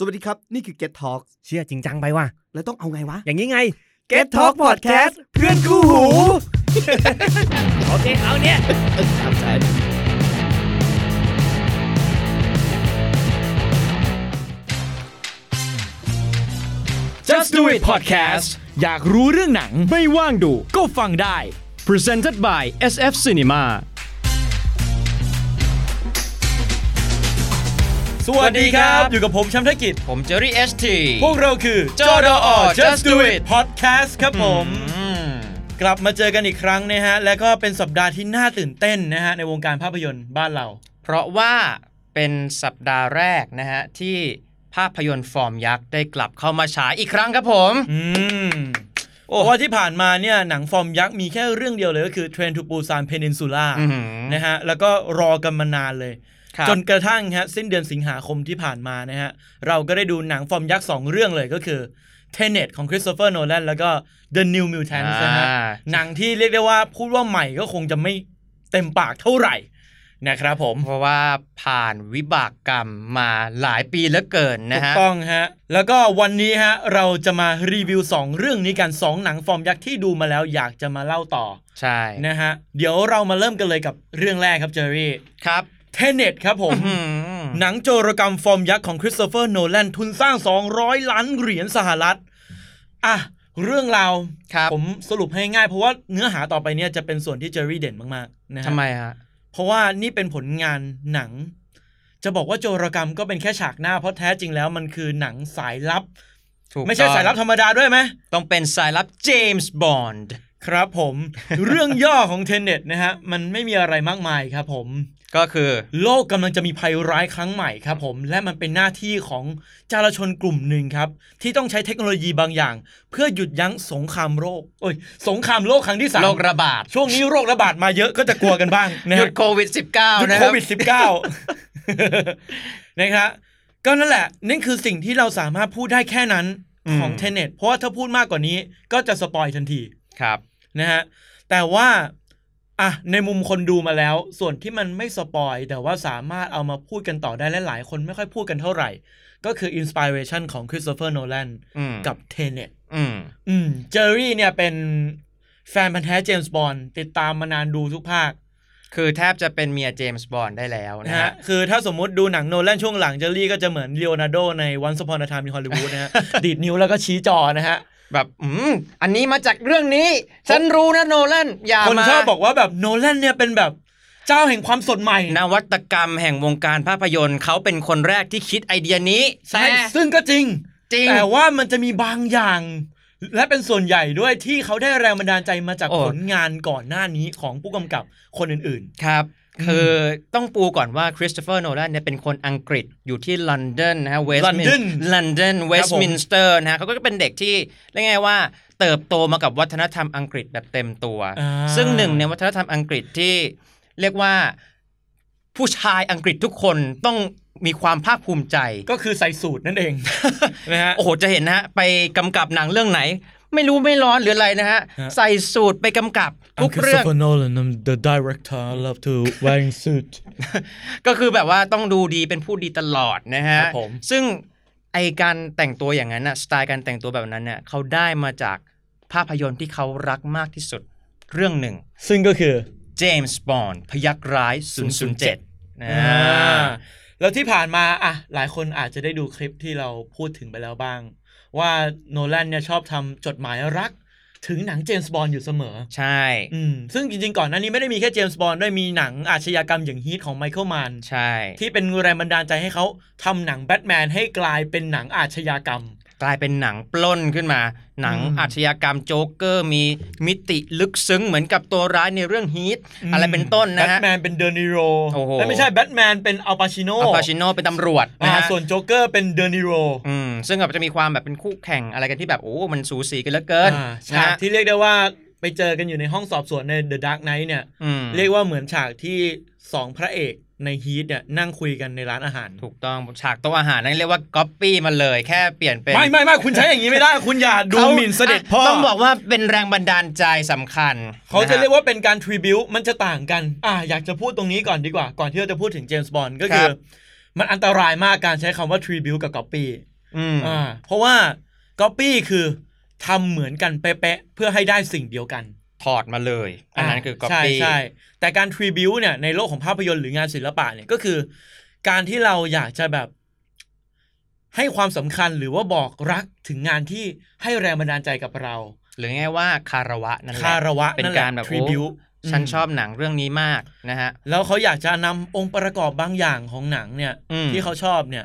สวัสดีครับ นี่คือ Get Talk เชื่อจริงจังไปว่ะ แล้วต้องเอาไงวะ อย่างนี้ไง Get Talk Podcast เพื่อนคู่หู โอเค เอาเนี่ยครับใช่ Just Do It Podcast อยากรู้เรื่องหนังไม่ว่างดู ก็ฟังได้ Presented by SF Cinema สวัสดีครับ อยู่กับผมชัมธกิจ ผมเจอรี่เอสทีพวกเราคือจอดอ Just Do It Podcast ครับผม กลับมาเจอกันอีกครั้งนะฮะ และก็เป็นสัปดาห์ที่น่าตื่นเต้นนะฮะ ในวงการภาพยนตร์บ้านเรา เพราะว่าเป็นสัปดาห์แรกนะฮะ ที่ภาพยนตร์ฟอร์มยักษ์ได้กลับเข้ามาฉายอีกครั้งครับผมอืมเพราะว่าที่ผ่านมาเนี่ยหนังฟอร์มยักษ์มีแค่เรื่องเดียวเลยก็คือ Train to Busan Peninsula อื้อหือนะฮะแล้วก็รอกันมานานเลยครับ จนกระทั่งฮะสิ้นเดือนสิงหาคมที่ผ่านมานะฮะเราก็ได้ดูหนังฟอร์มยักษ์สองเรื่องเลยก็คือ Tenet ของคริสโตเฟอร์โนแลนแล้วก็ The New Mutants นะฮะอ่าหนังที่เรียกได้ว่าพูดว่าใหม่ก็คงจะไม่เต็มปากเท่าไหร่นะครับผม เพราะว่าผ่านวิบากกรรมมาหลายปีเหลือเกินถูนะกฮะต้องฮะ แล้วก็วันนี้ฮะ เราจะมารีวิว 2 เรื่องนี้กัน 2 หนังฟอร์มยักษ์ที่ดูมาแล้วอยากจะมาเล่าต่อ ใช่นะฮะ เดี๋ยวเรามาเริ่มกันเลยกับเรื่องแรกครับเจอรี่ครับ Tenet ครับผมอืมหนังโจรกรรมฟอร์มยักษ์ของคริสโตเฟอร์โนแลนทุนสร้าง 200 ล้านเหรียญสหรัฐ อะ เรื่องราวครับผมสรุปให้ง่ายเพราะว่าเนื้อหาต่อไปเนี่ยจะเป็นส่วนที่เจอรี่เด่นมากๆนะฮะทำไมฮะ เพราะว่านี่เป็นผลงานหนัง จะบอกว่าโจรกรรมก็เป็นแค่ฉากหน้าเพราะแท้จริงแล้วมันคือหนังสายลับถูกไม่ใช่ต้องสายลับธรรมดาด้วยไหมต้องเป็นสายลับเจมส์บอนด์ครับผม เรื่องย่อของเทนเน็ตนะฮะ มันไม่มีอะไรมากมายครับผม ก็คือโลกกำลังจะมีภัยร้ายครั้งใหม่ครับผมและมันเป็นหน้าที่ของจารชนกลุ่มหนึ่งครับ ที่ต้องใช้เทคโนโลยีบางอย่าง เพื่อหยุดยั้งสงครามโรคโอ้ยสงครามโลกครั้งที่สามโรคระบาด ช่วงนี้โรคระบาดมาเยอะก็จะกลัวกันบ้างนะหยุฮะดโควิด -19 หยุดนะคโครับวิด -19 นะครับก็นั่นแหละนั่นคือสิ่งที่เราสามารถพูดได้แค่นั้นอืมของ Tenet เพราะว่าถ้าพูดมากกว่านี้ก็จะ spoil ทันทีครับนะฮะแต่ว่า อะในมุมคนดูมาแล้ว ส่วนที่มันไม่ spoil แต่ว่าสามารถเอามาพูดกันต่อได้และหลายคนไม่ค่อยพูดกันเท่าไหร่ ก็คือ inspiration ของคริสโตเฟอร์โนแลนอืมกับ Tenet อืมอืมเจอรี่เนี่ยเป็นแฟนพันธ์แท้เจมส์บอนด์ติดตามมานานดูทุกภาค คือแทบจะเป็นเมียเจมส์บอนด์ได้แล้วนะนะฮะฮะ คือถ้าสมมุติดูหนังโนแลนช่วงหลังเจอรี่ก็จะเหมือนเลโอนาร์โดในวันสปอน a ทามในฮอลลีวูดนะฮะ ดีดนิ้วแล้วก็ชี้จอนะฮะ แบบอืมอันนี้มาจากเรื่องนี้ ฉันรู้นะโนแลนอย่าคนมาชอบบอกว่าแบบโนแลนเนี่ยเป็นแบบเจ้าแห่งความสดใหม่ นวัตกรรมแห่งวงการภาพยนตร์เขาเป็นคนแรกที่คิดไอเดียนี้ใช่แต่ซึ่งก็จริง จริง แต่ว่ามันจะมีบางอย่าง และเป็นส่วนใหญ่ด้วยที่เขาได้แรงบันดาลใจมาจากโอ้ ผลงานก่อนหน้านี้ของผู้กำกับคนอื่นครับอืม คือต้องปูก่อนว่าคริสโตเฟอร์โนแลนเนี่ยเป็นคนอังกฤษอยู่ที่ลอนดอนนะฮะเวสต์ London ลอนดอนเวสต์มินสเตอร์นะฮะเขาก็เป็นเด็กที่เรียกไงว่าเติบโตมากับวัฒนธรรมอังกฤษแบบเต็มตัวอ่าซึ่งหนึ่งในวัฒนธรรมอังกฤษที่เรียกว่าผู้ชายอังกฤษทุกคนต้องมีความภาคภูมิใจๆก็คือใส่สูทนั่นเองนะฮะโอ้โหจะเห็นนะฮะไปกำกับหนังเรื่องไหน ไม่รู้ไม่ร้อนหรืออะไรนะฮะฮะ ใส่สูตรไปกำกับทุกเรื่อง Nolan I'm the director I love to wearing suit ก็คือแบบว่าต้องดูดีเป็นผู้ดีตลอดนะฮะครับผมซึ่งไอการแต่งตัวอย่างนั้นน่ะสไตล์การแต่งตัวแบบนั้นเนี่ยเขาได้มาจากภาพยนตร์ที่เขารักมากที่สุดเรื่องหนึ่ง ซึ่งก็คือเจมส์บอนด์พยักร้าย 007นะอ่าแล้วที่ผ่านมาอะหลายคนอาจจะได้ดูคลิปที่เราพูดถึงไปแล้วบ้าง ว่าโนแลนเนี่ยชอบทำจดหมายรักถึงหนังเจมส์บอนด์อยู่เสมอ ใช่ อืม ซึ่งจริง ๆ ก่อนหน้านี้ไม่ได้มีแค่เจมส์บอนด์ด้วยมีหนังอาชญากรรมอย่าง Heat ของไมเคิลแมนใช่ ที่เป็นแรงบันดาลใจให้เขาทำหนังแบทแมนให้กลายเป็นหนังอาชญากรรม กลายเป็นหนังปล้นขึ้นมา หนังอืมอาชญากรรมโจ๊กเกอร์มีมิติลึกซึ้งเหมือนกับตัวร้ายในเรื่อง Heat อะไรเป็นต้นนะแบทฮะ แมนเป็นเดนิโรโอ้โหไม่ใช่แบทแมนเป็นอัลปาชิโนอัลปาชิโนเป็นตำรวจนะอ่าฮะ ส่วนโจ๊กเกอร์เป็นเดนิโรอืมซึ่งแบบจะมีความแบบเป็นคู่แข่งอะไรกันที่แบบโอ้ มันสูสีกันเหลือเกินอ่านะฉากฮะที่เรียกได้ว่าไปเจอกันอยู่ในห้องสอบสวนใน The Dark Knight เนี่ย อืม เรียกว่าเหมือนฉากที่สองพระเอก ในฮีทเนี่ยนั่งคุยกันในร้านอาหาร ถูกต้องฉากโต๊ะอาหารนั่นเรียกว่าก๊อปปี้มาเลยแค่เปลี่ยนเป็น ไม่ไม่ไม่คุณใช้อย่างนี้ไม่ได้ คุณอย่าดูขาหมิ่นเสด็จพ่อต้องบอกว่าเป็นแรงบันดาลใจสำคัญ เขาจะนฮเรียกว่าเป็นการทริบิวมันจะต่างกัน อ่าอยากจะพูดตรงนี้ก่อนดีกว่า ก่อนที่เราจะพูดถึงเจมส์บอนด์ก็คือครับมันอันตรายมากการใช้คำว่า tribute กับ copy อืมอ่าเพราะว่า copy คือทำเหมือนกันเป๊ะๆเพื่อให้ได้สิ่งเดียวกัน ถอดมาเลย อันนั้นคือใช่ copy ใช่แต่การ tribute เนี่ยในโลกของภาพยนตร์หรืองานศิลปะเนี่ยก็คือ การที่เราอยากจะแบบให้ความสำคัญหรือว่าบอกรักถึงงานที่ให้แรงบันดาลใจกับเรา หรือไงายว่าคารวะนั่นแหละคารวะเป็นนั่นแหละการแบบโอ้ tribute ฉันอืมชอบหนังเรื่องนี้มากนะฮะ แล้วเขาอยากจะนำองค์ประกอบบางอย่างของหนังเนี่ยอืมที่เขาชอบเนี่ย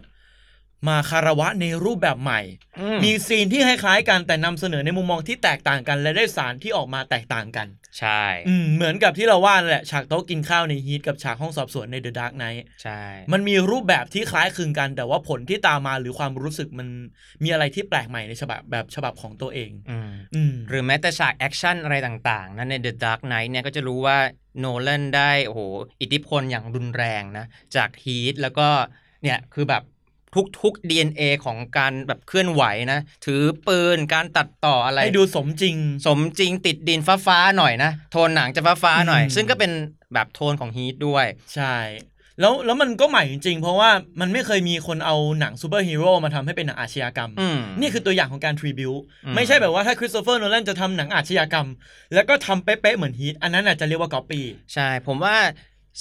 มาคารวะในรูปแบบใหม่อืมมีซีนที่คล้ายๆกันแต่นำเสนอในมุมมองที่แตกต่างกัน และได้สารที่ออกมาแตกต่างกัน ใช่อืมเหมือนกับที่เราว่านั่นแหละฉากโต๊ะกินข้าวในฮีทกับฉากห้องสอบสวนใน The Dark Knight ใช่ มันมีรูปแบบที่คล้ายคลึงกัน แต่ว่าผลที่ตามมาหรือความรู้สึกมันมีอะไรที่แปลกใหม่ในฉบับแบบฉบับของตัวเองอืมอืมหรือแม้แต่ฉากแอคชั่นอะไรต่างๆนั้นใน The Dark Knight เนี่ยก็จะรู้ว่าโนแลนได้โอ้โหอิทธิพลอย่างรุนแรงนะจาก Heat แล้วก็เนี่ยคือแบบ ทุกๆ DNA ของการแบบเคลื่อนไหวนะ ถือปืนการตัดต่ออะไร ให้ดูสมจริง สมจริงติดดินฟ้าๆหน่อยนะ โทนหนังจะฟ้าๆหน่อยอืมซึ่งก็เป็นแบบโทนของ Heat ด้วย ใช่ แล้วแล้วมันก็ใหม่จริง ๆ เพราะว่ามันไม่เคยมีคนเอาหนังซูเปอร์ฮีโร่มาทำให้เป็นหนังอาชญากรรมอืมนี่คือตัวอย่างของการ tributeอืมไม่ใช่แบบว่าถ้าคริสโตเฟอร์โนแลนจะทำหนังอาชญากรรม แล้วก็ทำเป๊ะๆเหมือน Heat อันนั้นอาจจะเรียกว่าก๊อปปี้ใช่ผมว่า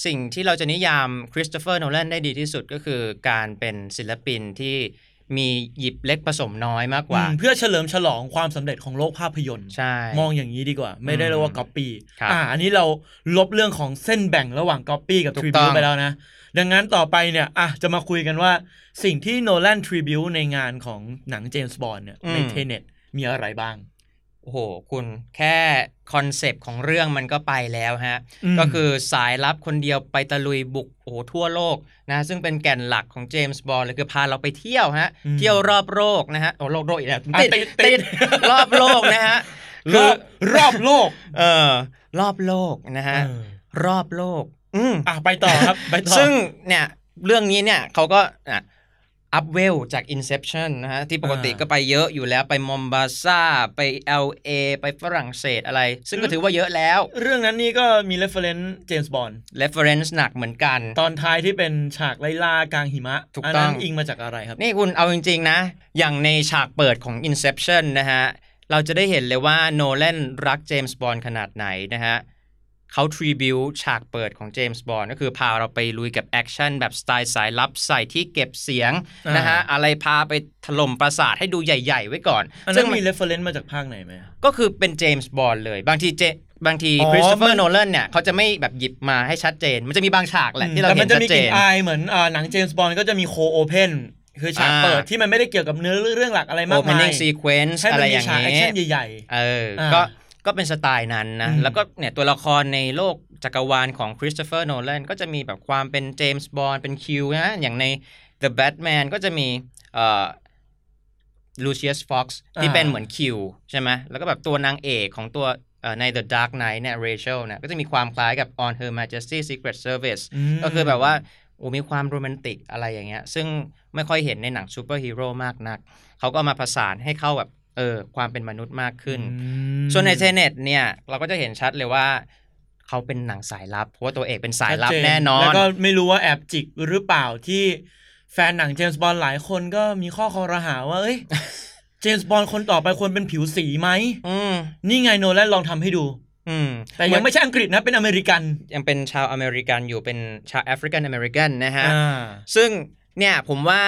สิ่งที่เราจะนิยามคริสโตเฟอร์โนแลนได้ดีที่สุดก็คือการเป็นศิลปินที่มีหยิบเล็กผสมน้อยมากกว่า เพื่อเฉลิมฉลองความสำเร็จของโลกภาพยนตร์ใช่มองอย่างนี้ดีกว่า ไม่ได้เรียกว่าก๊อปปี้ครับอ่าอันนี้เราลบเรื่องของเส้นแบ่งระหว่างก๊อปปี้กับ tribute ถูกต้องไปแล้วนะ ดังนั้นต่อไปเนี่ยอะจะมาคุยกันว่าสิ่งที่โนแลน tribute ในงานของหนังเจมส์บอนด์เนี่ยในเทเน็ตมีอะไรบ้าง โอ้โห คุณแค่คอนเซปต์ของเรื่องมันก็ไปแล้วฮะอืมก็คือสายลับคนเดียวไปตะลุยบุกโอ้โหทั่วโลกนะซึ่งเป็นแก่นหลักของเจมส์บอนด์เลยคือพาเราไปเที่ยวฮะอืมเที่ยวรอบโลกนะฮะโอ้โลกโลกอีกแล้วอะติดติดติดติดรอบโลกนะฮะรอบรอบโลก เออ รอบโลกนะฮะเออรอบโลก อืมอะไปต่อครับไปต่อซึ่งเนี่ยเรื่องนี้เนี่ยเขาก็ อะอัพเวลจาก Inception นะฮะที่ปกติอ่าก็ไปเยอะอยู่แล้วไปมอมบาซาไป LA ไปฝรั่งเศสอะไร ซึ่งก็ถือว่าเยอะแล้ว เรื่องนั้นนี่ก็มี reference เจมส์บอนด์ reference หนักเหมือนกัน ตอนท้ายที่เป็นฉากไล่ล่ากลางหิมะถูกนต้นั้องนอิงมาจากอะไรครับ นี่คุณเอาจริง ๆ นะ อย่างในฉากเปิดของ Inception นะฮะ เราจะได้เห็นเลยว่าโนแลนรักเจมส์บอนด์ขนาดไหนนะฮะ เขา tribute ฉากเปิดของเจมส์บอนด์ก็คือพาเราไปลุยกับแอคชั่นแบบสไตล์สายลับใส่ที่เก็บเสียงอ่านะฮะ อะไรพาไปถล่มปราสาทให้ดูใหญ่ ๆ ไว้ก่อนซึ่งอันซึ่นั้งนมันมี reference มาจากภาคไหนไหม ก็คือเป็นเจมส์บอนด์เลย บางทีเจบางทีอ๋อมันคริสโตเฟอร์โนแลนเนี่ยเขาจะไม่แบบหยิบมาให้ชัดเจน มันจะมีบางฉากแหละที่เราเห็นชัดเจน แต่มันจะมีกลิ่นอายเหมือนอ่าหนังเจมส์บอนด์ก็จะมี cold open คือฉากอ่าเปิดที่มันไม่ได้เกี่ยวกับเนื้อเรื่องหลักอะไรมากมาย opening sequence ให้อะมันมีฉากแอคชั่นใหญ่อะไรอย่างนี้เอออ่าก็ ก็เป็นสไตล์นั้นนะอืมแล้วก็เนี่ยตัวละครในโลกจักรวาลของคริสโตเฟอร์โนแลนก็จะมีแบบความเป็นเจมส์บอนด์เป็น Q นะอย่างใน The Batman ก็จะมีเอ่อลูเชียสฟ็อกซ์ที่อ่าเป็นเหมือน Q ใช่ไหมแล้วก็แบบตัวนางเอกของตัวเอ่อใน The Dark Knight เนี่ย Rachel เนี่ยก็จะมีความคล้ายกับ On Her Majesty Secret Service ๆอืมก็คือแบบว่าโอ้มีความโรแมนติกอะไรอย่างเงี้ย ซึ่งไม่ค่อยเห็นในหนังซูเปอร์ฮีโร่มากนัก เขาก็เอามาผสานให้เข้าแบบ เออความเป็นมนุษย์มากขึ้นอืมส่วนในเทเน็ตเนี่ยเราก็จะเห็นชัดเลยว่าเขาเป็นหนังสายลับเพราะว่าตัวเอกเป็นสายลับชัดเจนแน่นอน แล้วก็ไม่รู้ว่าแอบจิกหรือเปล่าที่แฟนหนังเจมส์บอนด์หลายคนก็มีข้อครหาว่า เอ้ยเจมส์บอนด์คนต่อไปควรเป็นผิวสีไหมอืมนี่ไงโนแลนลองทำให้ดูอืมแต่ยังไม่ใช่อังกฤษนะเป็นอเมริกัน ยังเป็นชาวอเมริกันอยู่เป็นชาวแอฟริกันอเมริกันนะฮะอ่าซึ่งเนี่ยผมว่า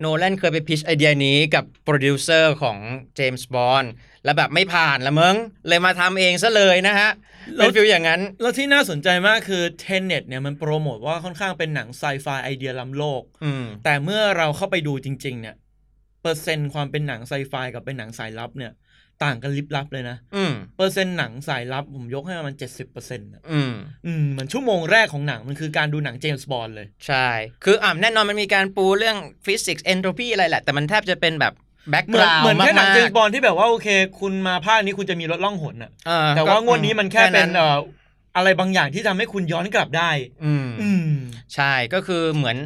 โนแลนเคยไป pitch ไอเดียนี้กับโปรดิวเซอร์ของเจมส์บอนด์แล้วแบบไม่ผ่านละมึงเลยมาทำเองซะเลยนะฮะแล้วเป็น feel อย่างนั้น แล้วที่น่าสนใจมากคือเทนเน็ตเนี่ยมันโปรโมทว่าค่อนข้างเป็นหนังไซไฟไอเดียล้ำโลกอืมแต่เมื่อเราเข้าไปดูจริง ๆ เนี่ย เปอร์เซ็นต์ความเป็นหนังไซไฟกับเป็นหนังสายลับเนี่ย ต่างกันลิบลับเลยนะอืมเปอร์เซ็นต์หนังสายลับ ผมยกให้ประมาณเจ็ดสิบเปอร์เซ็นต์อืมอืมเหมือนชั่วโมงแรกของหนัง มันคือการดูหนังเจมส์บอนด์เลย ใช่ คืออ่าแน่นอนมันมีการปูเรื่องฟิสิกส์เอนโทรปีอะไรแหละ แต่มันแทบจะเป็นแบบ background เหมือนเหมือนมาแค่หนังเจมส์บอนด์ที่แบบว่า โอเค คุณมาภาคนี้คุณจะมีรถล่องหนอะๆเออแต่ว่างวดนี้มันแค่เป็นนั้นเอ่ออะไรบางอย่างที่ทำให้คุณย้อนกลับได้ อืมอืมใช่ก็คือเหมือน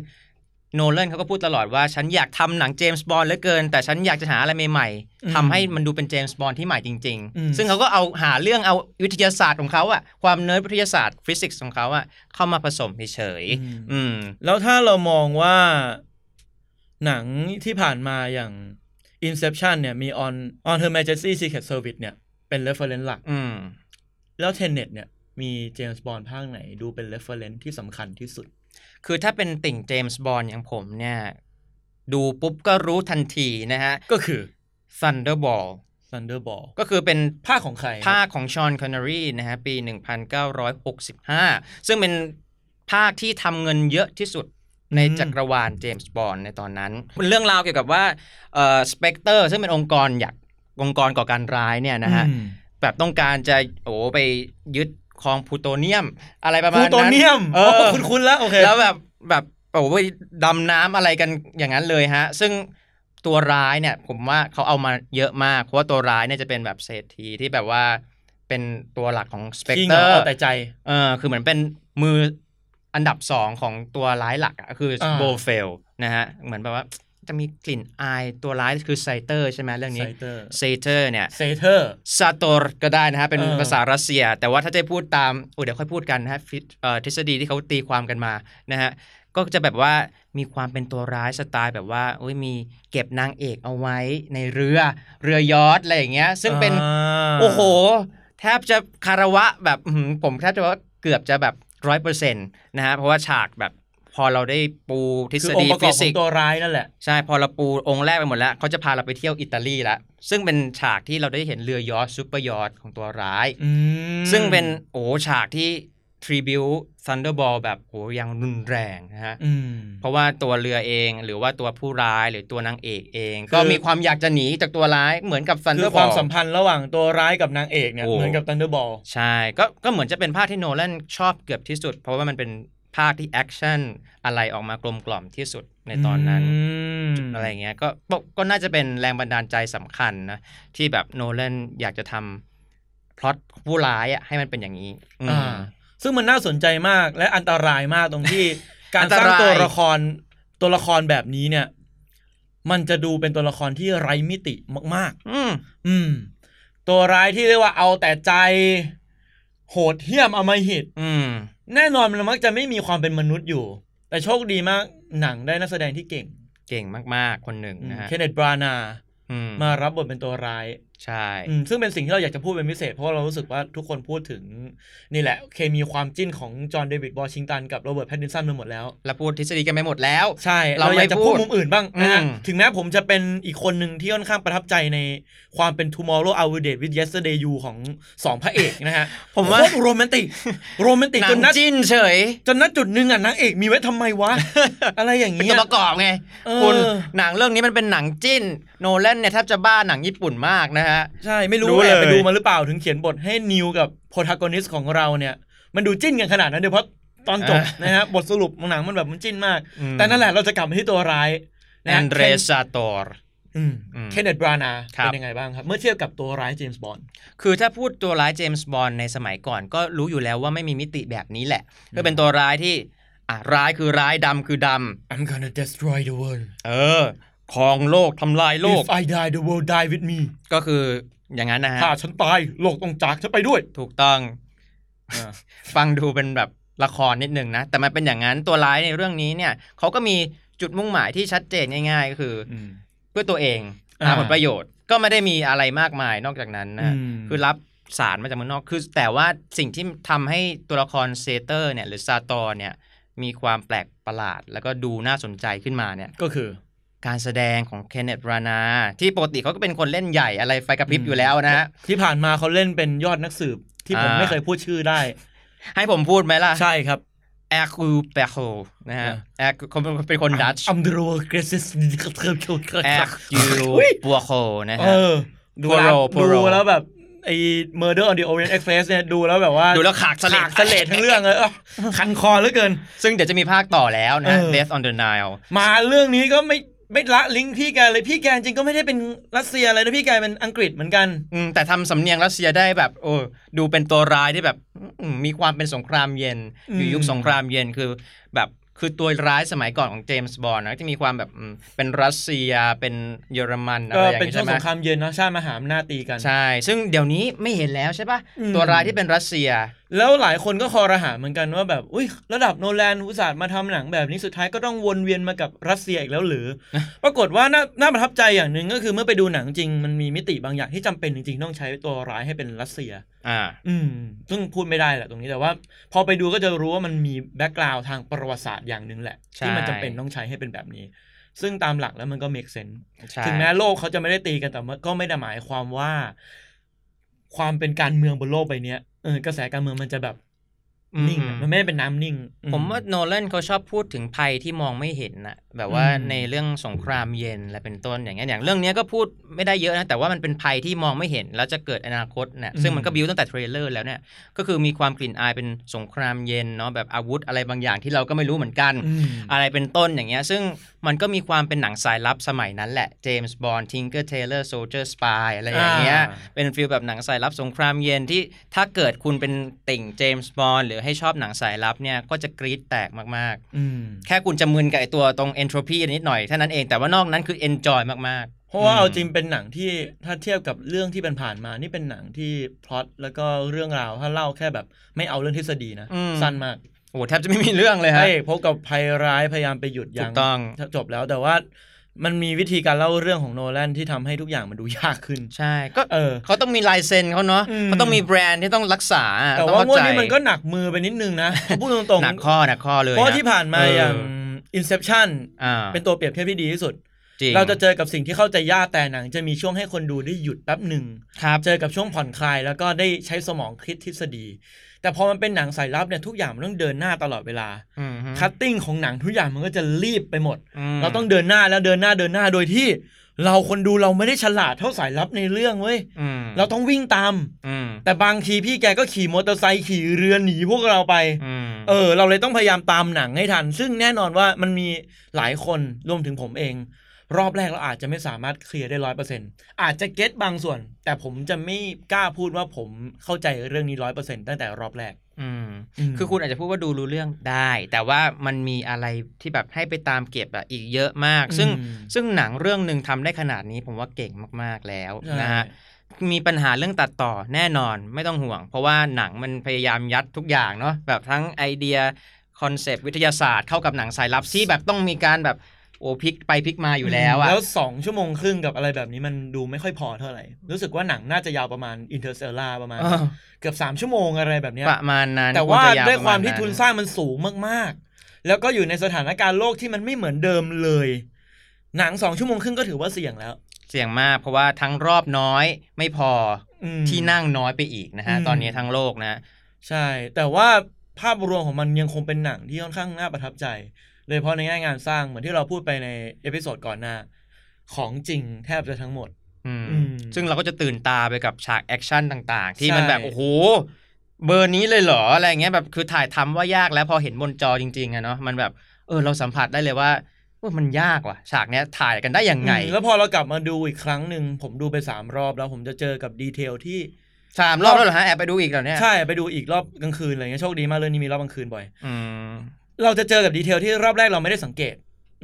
โนแลนเขาก็พูดตลอดว่าฉันอยากทำหนังเจมส์บอนด์เหลือเกิน แต่ฉันอยากจะหาอะไรใหม่อืมๆทำให้มันดูเป็นเจมส์บอนด์ที่ใหม่จริงอืมๆซึ่งเขาก็เอาหาเรื่องเอาวิทยาศาสตร์ของเขาอะความเนิร์ดวิทยาศาสตร์ฟิสิกส์ของเขาอะเข้ามาผสมเฉยๆอืมแล้วถ้าเรามองว่าหนังที่ผ่านมาอย่าง Inception เนี่ยมี On On Her Majesty Secret Service เนี่ยเป็น reference หลักอืมแล้ว Tenet เนี่ยมีเจมส์บอนด์ภาคไหนดูเป็น reference ที่สำคัญที่สุด คือถ้าเป็นติ่งเจมส์บอนด์อย่างผมเนี่ย ดูปุ๊บก็รู้ทันทีนะฮะ ก็คือ Thunderball Thunderball ก็คือเป็นภาคของใครภาคของฌอนคอนเนอรีนะฮะ ปี 1965 ซึ่งเป็นภาคที่ทำเงินเยอะที่สุดในจักรวาลเจมส์บอนด์ในตอนนั้นเป็นเรื่องราวเกี่ยวกับว่าเอ่อสเปกเตอร์ซึ่งเป็นองค์กรอยากองค์กรก่อการร้ายเนี่ยนะฮะอืมแบบต้องการจะโอ้ไปยึด ครองพลูโตเนียม อะไรประมาณนั้นพลูโตเนียมเออคุณคุณแล้วโอเคแล้วแบบแบบโอ้ยดำน้ำอะไรกันอย่างนั้นเลยฮะ ซึ่งตัวร้ายเนี่ยผมว่าเขาเอามาเยอะมาก เพราะว่าตัวร้ายเนี่ยจะเป็นแบบเศรษฐีที่แบบว่าเป็นตัวหลักของสเปกเตอร์ที่เหองาเอาแต่ใจเออคือเหมือนเป็นมืออันดับสองของตัวร้ายหลักอะคืออ่าโบเฟลนะฮะ เหมือนแบบว่า จะมีกลิ่นอายตัวร้ายคือไซเตอร์ใช่ไหมเรื่องนี้ไซเตอร์เซเตอร์เนี่ยเซเทอร์ซาโตร์ก็ได้นะฮะเป็นเออภาษารัสเซีย แต่ว่าถ้าจะพูดตามโอ้เดี๋ยวค่อยพูดกันนะฮะฟิเอ่อทฤษฎีที่เขาตีความกันมานะฮะก็จะแบบว่ามีความเป็นตัวร้ายสไตล์แบบว่าโอ้ยมีเก็บนางเอกเอาไว้ในเรือเรือยอทอะไรอย่างเงี้ย ซึ่งเป็นโอ้โห แทบจะคารวะแบบอื้อหือผมแทบจะว่าเกือบจะแบบร้อยเปอร์เซ็นต์นะฮะเพราะว่าฉากแบบ พอเราได้ปูทฤคืษอองฎีค์ประกอฟิบขอสิงกส์ตัวร้ายนั่นแหละใช่พอเราปูองค์แรกไปหมดแล้วเขาจะพาเราไปเที่ยวอิตาลีแล้วซึ่งเป็นฉากที่เราได้เห็นเรือยอชต์ซูเปอร์ยอชต์ของตัวร้ายอืมซึ่งเป็นโอ้ฉากที่ tribute Thunderball แบบโอ้ยังรุนแรงนะฮะอืมเพราะว่าตัวเรือเองหรือว่าตัวผู้ร้ายหรือตัวนางเอกเองคือก็มีความอยากจะหนีจากตัวร้ายเหมือนกับ Thunderball คือความสัมพันธ์ระหว่างตัวร้ายกับนางเอกเนี่ยโอ้เหมือนกับ Thunderball ใช่ก็ก็เหมือนจะเป็นภาคที่โนแลนชอบเกือบที่สุด เพราะว่ามันเป็น ภาคที่แอคชั่นอะไรออกมากลมกล่อมที่สุดในตอนนั้นมอะไรเงี้ยก็ก็ก็น่าจะเป็นแรงบันดาลใจสำคัญนะ ที่แบบโนแลนอยากจะทำพล็อตผู้ร้ายอะให้มันเป็นอย่างนี้อืมอ่าซึ่งมันน่าสนใจมากและอันตรายมากตรงที่ การอันสตร้างรายตัวละครตัวละครแบบนี้เนี่ย มันจะดูเป็นตัวละครที่ไร้มิติมากอืมๆอืม ตัวร้ายที่เรียกว่าเอาแต่ใจ โหดเหี้ยมอำมหิตอืม แน่นอนมันมักจะไม่มีความเป็นมนุษย์อยู่ แต่โชคดีมากหนังได้นักแสดงที่เก่ง เก่งมากๆคนหนึ่งนะฮะเคนเนตบรานาอืมมารับบทเป็นตัวร้ายใช่อืมซึ่งเป็นสิ่งที่เราอยากจะพูดเป็นพิเศษ เพราะว่าเรารู้สึกว่าทุกคนพูดถึงนี่แหละ เคมีความจิ้นของจอห์นเดวิดวอชิงตันกับโรเบิร์ตแพตตินสันไปหมดแล้วแล้วพูดทฤษฎีกันไปหมดแล้ว ใช่ เราเราอยากจะไม่พูพูดมุมอื่นบ้างนะฮะอืมถึงแม้ผมจะเป็นอีกคนหนึ่งที่ค่อนข้างประทับใจในความเป็น Tomorrow I Will Date with Yesterday You ของสองพระเอกนะฮะผมว่าโคตรโรแมนติกโรแมนติกจนหนังนัดจิ้นเฉย จนนัดจุดหนึ่งอะนางเอกมีไว้ทำไมวะอะไรอย่างเป็นเงี้ตัวยประกอบไงเออคุณหนังเรื่องนี้มันเป็นหนังจิ้นโนแลนเนี่ยแทบจะบ้าหนังญี่ปุ่นมากนะฮะ ใช่ไม่รู้รู้แอบไปเลยดูมาหรือเปล่าถึงเขียนบทให้นิวกับโปรทากอนิสของเราเนี่ย มันดูจิ้นกันขนาดนั้นเดี๋ยวเพราะตอนจบนะฮะบทสรุปของหนังมันแบบมันจิ้นมากอืมแต่นั่นแหละเราจะกลับมาที่ตัวร้ายแอนเดรซาโตร์อืมอืมเคนเนตบรานาครับเป็นยังไงบ้างครับ เมื่อเทียบกับตัวร้ายเจมส์บอนด์คือถ้าพูดตัวร้ายเจมส์บอนด์ในสมัยก่อนก็รู้อยู่แล้วว่าไม่มีมิติแบบนี้แหละ ก็เป็นตัวร้ายที่อะร้ายคือร้ายดำคือด I'm gonna destroy the world ำเออ ครองโลกทำลายโลก If I die the world die with me ก็คืออย่างนั้นนะฮะถ้าฉันตายโลกต้องจากฉันไปด้วย ถูกต้อง ฟังดูเป็นแบบละครนิดนึงนะ แต่มันเป็นอย่างนั้นตัวร้ายในเรื่องนี้เนี่ยเขาก็มีจุดมุ่งหมายที่ชัดเจนง่าย ๆ ก็คืออเพื่อตัวเองอ่าหาผลประโยชน์ก็ไม่ได้มีอะไรมากมายนอกจากนั้นนะอืมคือรับสารมาจากเมืองนอกคือ แต่ว่าสิ่งที่ทำให้ตัวละครเซเตอร์เนี่ย หรือซาตอร์เนี่ยมีความแปลกประหลาด แล้วก็ดูน่าสนใจขึ้นมาเนี่ยก็คือ การแสดงของเคนเนธบรานาห์ที่ปกติเขาก็เป็นคนเล่นใหญ่อะไรไฟกระพริบอืมอยู่แล้วนะฮะที่ผ่านมาเขาเล่นเป็นยอดนักสืบที่ผมอ่าไม่เคยพูดชื่อได้ ให้ผมพูดไหมล่ะ ใช่ครับแอร์คูเปโคนะฮะอ่าแอร์เขาเป็นคนดัตช์อัมเดโรเกรซิสแอร์คูอุ๊ยปัวโคนะเอฮะอดูแล้ว Poirot ดู Poirot แล้วแบบไอ้ Murder on the Orient Express เนี่ยดูแล้วแบบว่า ดูแล้วขากสเลดขากสเลดทั้งเรื่องเลยเอ้าคันคอเหลือเกิน ซึ่งเดี๋ยวจะมีภาคต่อแล้วนะเออ Death on the Nile มาเรื่องนี้ก็ไม่ ไม่ละลิงก์พี่แกเลยพี่แกจริงก็ไม่ได้เป็นรัสเซียอะไรนะพี่แกเป็นอังกฤษเหมือนกันอืมแต่ทำสำเนียงรัสเซียได้แบบโอ้ดูเป็นตัวร้ายที่แบบอืมมีความเป็นสงครามเย็นอืมอยู่ยุคสงครามเย็นคือ แบบ คือตัวร้ายสมัยก่อนของเจมส์บอนด์นะจะมีความแบบอืมเป็นรัสเซียเป็นเยอรมันอะไรก็อย่างเป็นงี้ช่วใช่งไหมสงครามเย็นเนาะชาติมหาอำนาจตีกัน ใช่ ซึ่งเดี๋ยวนี้ไม่เห็นแล้วใช่ปะอืมตัวร้ายที่เป็นรัสเซีย แล้วหลายคนก็คอรหาเหมือนกันว่าแบบอุ้ยระดับโนแลนอุตส่าห์มาทำหนังแบบนี้สุดท้ายก็ต้องวนเวียนมากับรัสเซียอีกแล้วหรือ ปรากฏว่าน่าน่าประทับใจอย่างหนึ่งก็คือเมื่อไปดูหนังจริงมันมีมิติบางอย่างที่จำเป็นจริงๆต้องใช้ตัวร้ายให้เป็นรัสเซีย อ่า อืมซึ่งพูดไม่ได้แหละตรงนี้แต่ว่า พอไปดูก็จะรู้ว่ามันมีแบ็กกราวด์ทางประวัติศาสตร์อย่างหนึ่งแหละใช่ที่มันจำเป็นต้องใช้ให้เป็นแบบนี้ ซึ่งตามหลักแล้วมันก็ make sense ใช่ถึงแม้โลกเขาจะไม่ได้ตีกันแต่ว่าก็ไม่ได้หมายความว่า ความเป็นการเมืองบนโลกใบเนี้ยเออกระแสการเมืองมันจะแบบอืม นิ่งอะมันไม่ได้เป็นน้ำนิ่งอืผมว่าโนแลนเขาชอบพูดถึงภัยที่มองไม่เห็นนะแบบว่าอืมในเรื่องสงครามเย็นและเป็นต้นอย่างเงี้ยอย่างเรื่องเนี้ยก็พูดไม่ได้เยอะนะแต่ว่ามันเป็นภัยที่มองไม่เห็น แล้วจะเกิดอนาคตเนี่ยซึ่งมันก็ build ตั้งแต่ trailer แล้วเนี่ยก็คือมีความกลิ่นอายเป็นสงครามเย็นเนาะแบบอาวุธอะไรบางอย่างที่เราก็ไม่รู้เหมือนกันอืมอะไรเป็นต้นอย่างเงี้ยซึ่งมันก็มีความเป็นหนังสายลับสมัยนั้นแหละเจมส์บอนด์ Tinker Tailor Soldier Spy อะไรอย่างเงี้ยอ่าเป็น feel แบบหนังสายลับสงครามเย็นที่ถ้าเกิดคุณเป็นติ่งเจมส์บอนด์หรือให้ชอบหนังสายลับเนี่ยก็จะกรี๊ดแตกมากอืมๆแค่คุณจะมึนกับไอตัวตรง entropy นิดหน่อยเท่านั้นเองแต่ว่านอกนั้นคือ enjoy มากๆ เพราะว่าอืมเอาจริงเป็นหนังที่ถ้าเทียบกับเรื่องที่เป็นผ่านมานี่เป็นหนังที่พล็อตแล้วก็เรื่องราวถ้าเล่าแค่แบบไม่เอาเรื่องทฤษฎีนะอืมสั้นมากโอ้โหแทบจะไม่มีเรื่องเลยพฮะระเอกพบกับภัยร้ายพยายามไปหยุดยัถูกต้องจบแล้วแต่ว่า มันมีวิธีการเล่าเรื่องของโนแลนที่ทำให้ทุกอย่างมันดูยากขึ้น ใช่ ก็เออเขาต้องมีลายเซ็นเขาเนาะอืมเขาต้องมีแบรนด์ที่ต้องรักษา แต่ต้องว่าเข้งวดใจนี้มันก็หนักมือไปนิดนึงนะ พูดตรงๆ หนักข้อหนักข้อเลยเพราะว่านะที่ผ่านมาเอออย่าง Inception อ่าเป็นตัวเปรียบเทียบที่ดีที่สุดจริงเราจะเจอกับสิ่งที่เข้าใจยากแต่หนัง จะมีช่วงให้คนดูได้หยุดแป๊บหนึ่งครับเจอกับช่วงผ่อนคลายแล้วก็ได้ใช้สมองคิดทฤษฎี แต่พอมันเป็นหนังสายลับเนี่ยทุกอย่างมันต้องเดินหน้าตลอดเวลาอืมฮึ cutting ของหนังทุกอย่างมันก็จะรีบไปหมดมเราต้องเดินหน้าแล้วเดินหน้าเดินหน้าโดยที่ เราคนดูเราไม่ได้ฉลาดเท่าสายลับในเรื่องเว้ยอืมเราต้องวิ่งตามอืมแต่บางทีพี่แกก็ขี่มอเตอร์ไซค์ขี่เรือหนีพวกเราไปอืมเออ เราเลยต้องพยายามตามหนังให้ทัน ซึ่งแน่นอนว่ามันมีหลายคนรวมถึงผมเอง รอบแรกเราอาจจะไม่สามารถเคลียร์ได้ร้อยเปอร์เซ็นอาจจะเก็ตบางส่วน แต่ผมจะไม่กล้าพูดว่าผมเข้าใจเรื่องนี้ร้อยเปอร์เซ็นตั้งแต่รอบแรกอืมอืม คือคุณอาจจะพูดว่าดูรู้เรื่องได้ แต่ว่ามันมีอะไรที่แบบให้ไปตามเก็บอะอีกเยอะมาก ซึ่งอืมซึ่งหนังเรื่องหนึ่งทำได้ขนาดนี้ผมว่าเก่งมากๆแล้วใช่นะฮะมีปัญหาเรื่องตัดต่อแน่นอนไม่ต้องห่วง เพราะว่าหนังมันพยายามยัดทุกอย่างเนาะแบบทั้งไอเดียคอนเซปต์วิทยาศาสตร์เข้ากับหนังสายลับที่แบบต้องมีการแบบ โอ้พลิกไปพลิกมาอยู่แล้วอะแล้วสองชั่วโมงครึ่งกับอะไรแบบนี้มันดูไม่ค่อยพอเท่าไหร่ รู้สึกว่าหนังน่าจะยาวประมาณ Interstellar ประมาณเออเกือบสามชั่วโมงอะไรแบบเนี้ยประมาณนั้น แต่ว่าครจะด้วยความที่ประณทุนสร้างมันสูงมากๆ แล้วก็อยู่ในสถานการณ์โลกที่มันไม่เหมือนเดิมเลย หนังสองชั่วโมงครึ่งก็ถือว่าเสี่ยงแล้ว เสี่ยงมากเพราะว่าทั้งรอบน้อยไม่พออืมที่นั่งน้อยไปอีกนะฮะอืมตอนนี้ทั้งโลกนะ ใช่ แต่ว่าภาพรวมของมันยังคงเป็นหนังที่ค่อนข้างน่าประทับใจ โดยเฉพาะในแง่งานสร้างเหมือนที่เราพูดไปใน episode ก่อนหน้า ของจริงแทบจะทั้งหมดอืมอืมซึ่งเราก็จะตื่นตาไปกับฉากแอคชั่นต่าง ๆ ที่ใช่มันแบบโอ้โหเบอร์นี้เลยเหรออะไรเงี้ยแบบคือถ่ายทำว่ายากแล้วพอเห็นบนจอจริงๆอะเนาะมันแบบเออเราสัมผัสได้เลยว่าว่ามันยากว่ะ ฉากเนี้ยถ่ายกันได้ยังไงอืมแล้วพอเรากลับมาดูอีกครั้งหนึ่งผมดูไปสามรอบแล้วผมจะเจอกับ detail ที่สามรอบแล้วเหรอฮะแอบไปดูอีกแล้วเนี่ยใช่ไปดูอีกรอบกลางคืนอะไรเงี้ยโชคดีมากเลยนี่มีรอบกลางคืนบ่อยอืม เราจะเจอกับดีเทลที่รอบแรกเราไม่ได้สังเกต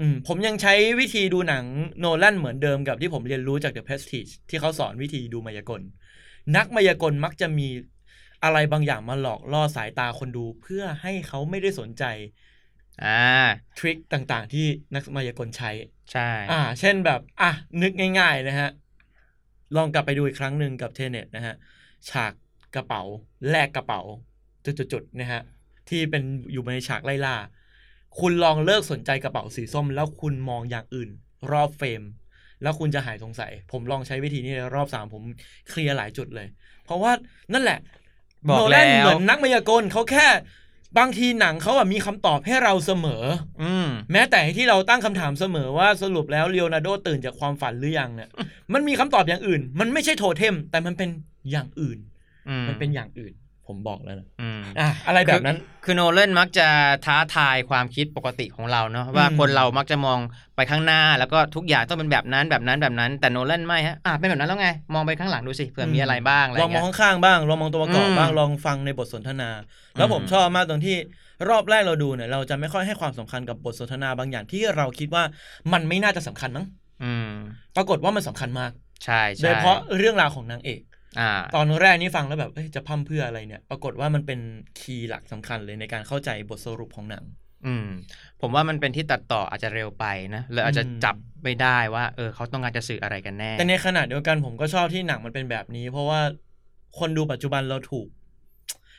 อืมผมยังใช้วิธีดูหนังโนแลนเหมือนเดิมกับที่ผมเรียนรู้จาก The Prestige ที่เขาสอนวิธีดูมายากล นักมายากลมักจะมีอะไรบางอย่างมาหลอกล่อสายตาคนดูเพื่อให้เขาไม่ได้สนใจอ่าทริคต่างๆ ที่นักมายากลใช้ ใช่ อ่า เช่นแบบอะนึกง่าย ๆ นะฮะ ลองกลับไปดูอีกครั้งหนึ่งกับเทเน็ตนะฮะ ฉากกระเป๋าแลกกระเป๋าจุดๆๆนะฮะ ที่เป็นอยู่ในฉากไล่ล่า คุณลองเลิกสนใจกระเป๋าสีส้ม แล้วคุณมองอย่างอื่น รอบเฟรม แล้วคุณจะหายสงสัย ผมลองใช้วิธีนี้ในรอบสามผมเคลียร์หลายจุดเลย เพราะว่านั่นแหละบอกโนแล้นเหวมือนนักมายากลเขาแค่บางทีหนังเขาอะมีคำตอบให้เราเสมอ อืมแม้แต่ที่เราตั้งคำถามเสมอว่าสรุปแล้วเลโอนาร์โดตื่นจากความฝันหรือยังเนี่ย มันมีคำตอบอย่างอื่น มันไม่ใช่โทเทม แต่มันเป็นอย่างอื่นอืมมันเป็นอย่างอื่น ผมบอกแล้วนะอืมอะอะไรแบบนั้นคือคือโนเลนมักจะท้าทายความคิดปกติของเราเนาะว่าอืมคนเรามักจะมองไปข้างหน้า แล้วก็ทุกอย่างต้องเป็นแบบนั้นแบบนั้นแบบนั้น แต่โนเลนไม่ฮะอะเป็นแบบนั้นแล้วไง มองไปข้างหลังดูสิเผื่อมีอะไรบ้างอะไรลองมอเงี้งยข้างๆบ้างลองมองตัวประกอบอืมบ้างลองฟังในบทสนทนา แล้วผมอืมชอบมากตรงที่รอบแรกเราดูเนี่ยเราจะไม่ค่อยให้ความสำคัญกับบทสนทนาบางอย่างที่เราคิดว่ามันไม่น่าจะสำคัญมั้งอืมปรากฏว่ามันสำคัญมากใช่ใช่โดยเฉพาะเรื่องราวของนางเอกอ่า ตอนแรกนี่ฟังแล้วแบบเอ้ยจะพั่มเพื่ออะไรเนี่ย ปรากฏว่ามันเป็นคีย์หลักสำคัญเลยในการเข้าใจบทสรุปของหนัง อืม ผมว่ามันเป็นที่ตัดต่ออาจจะเร็วไปนะเลยอาจจะอืมจับไม่ได้ว่า เออเขาต้องการจะสื่ออะไรกันแน่ แต่ในขณะเดียวกันผมก็ชอบที่หนังมันเป็นแบบนี้ เพราะว่าคนดูปัจจุบันเราถูก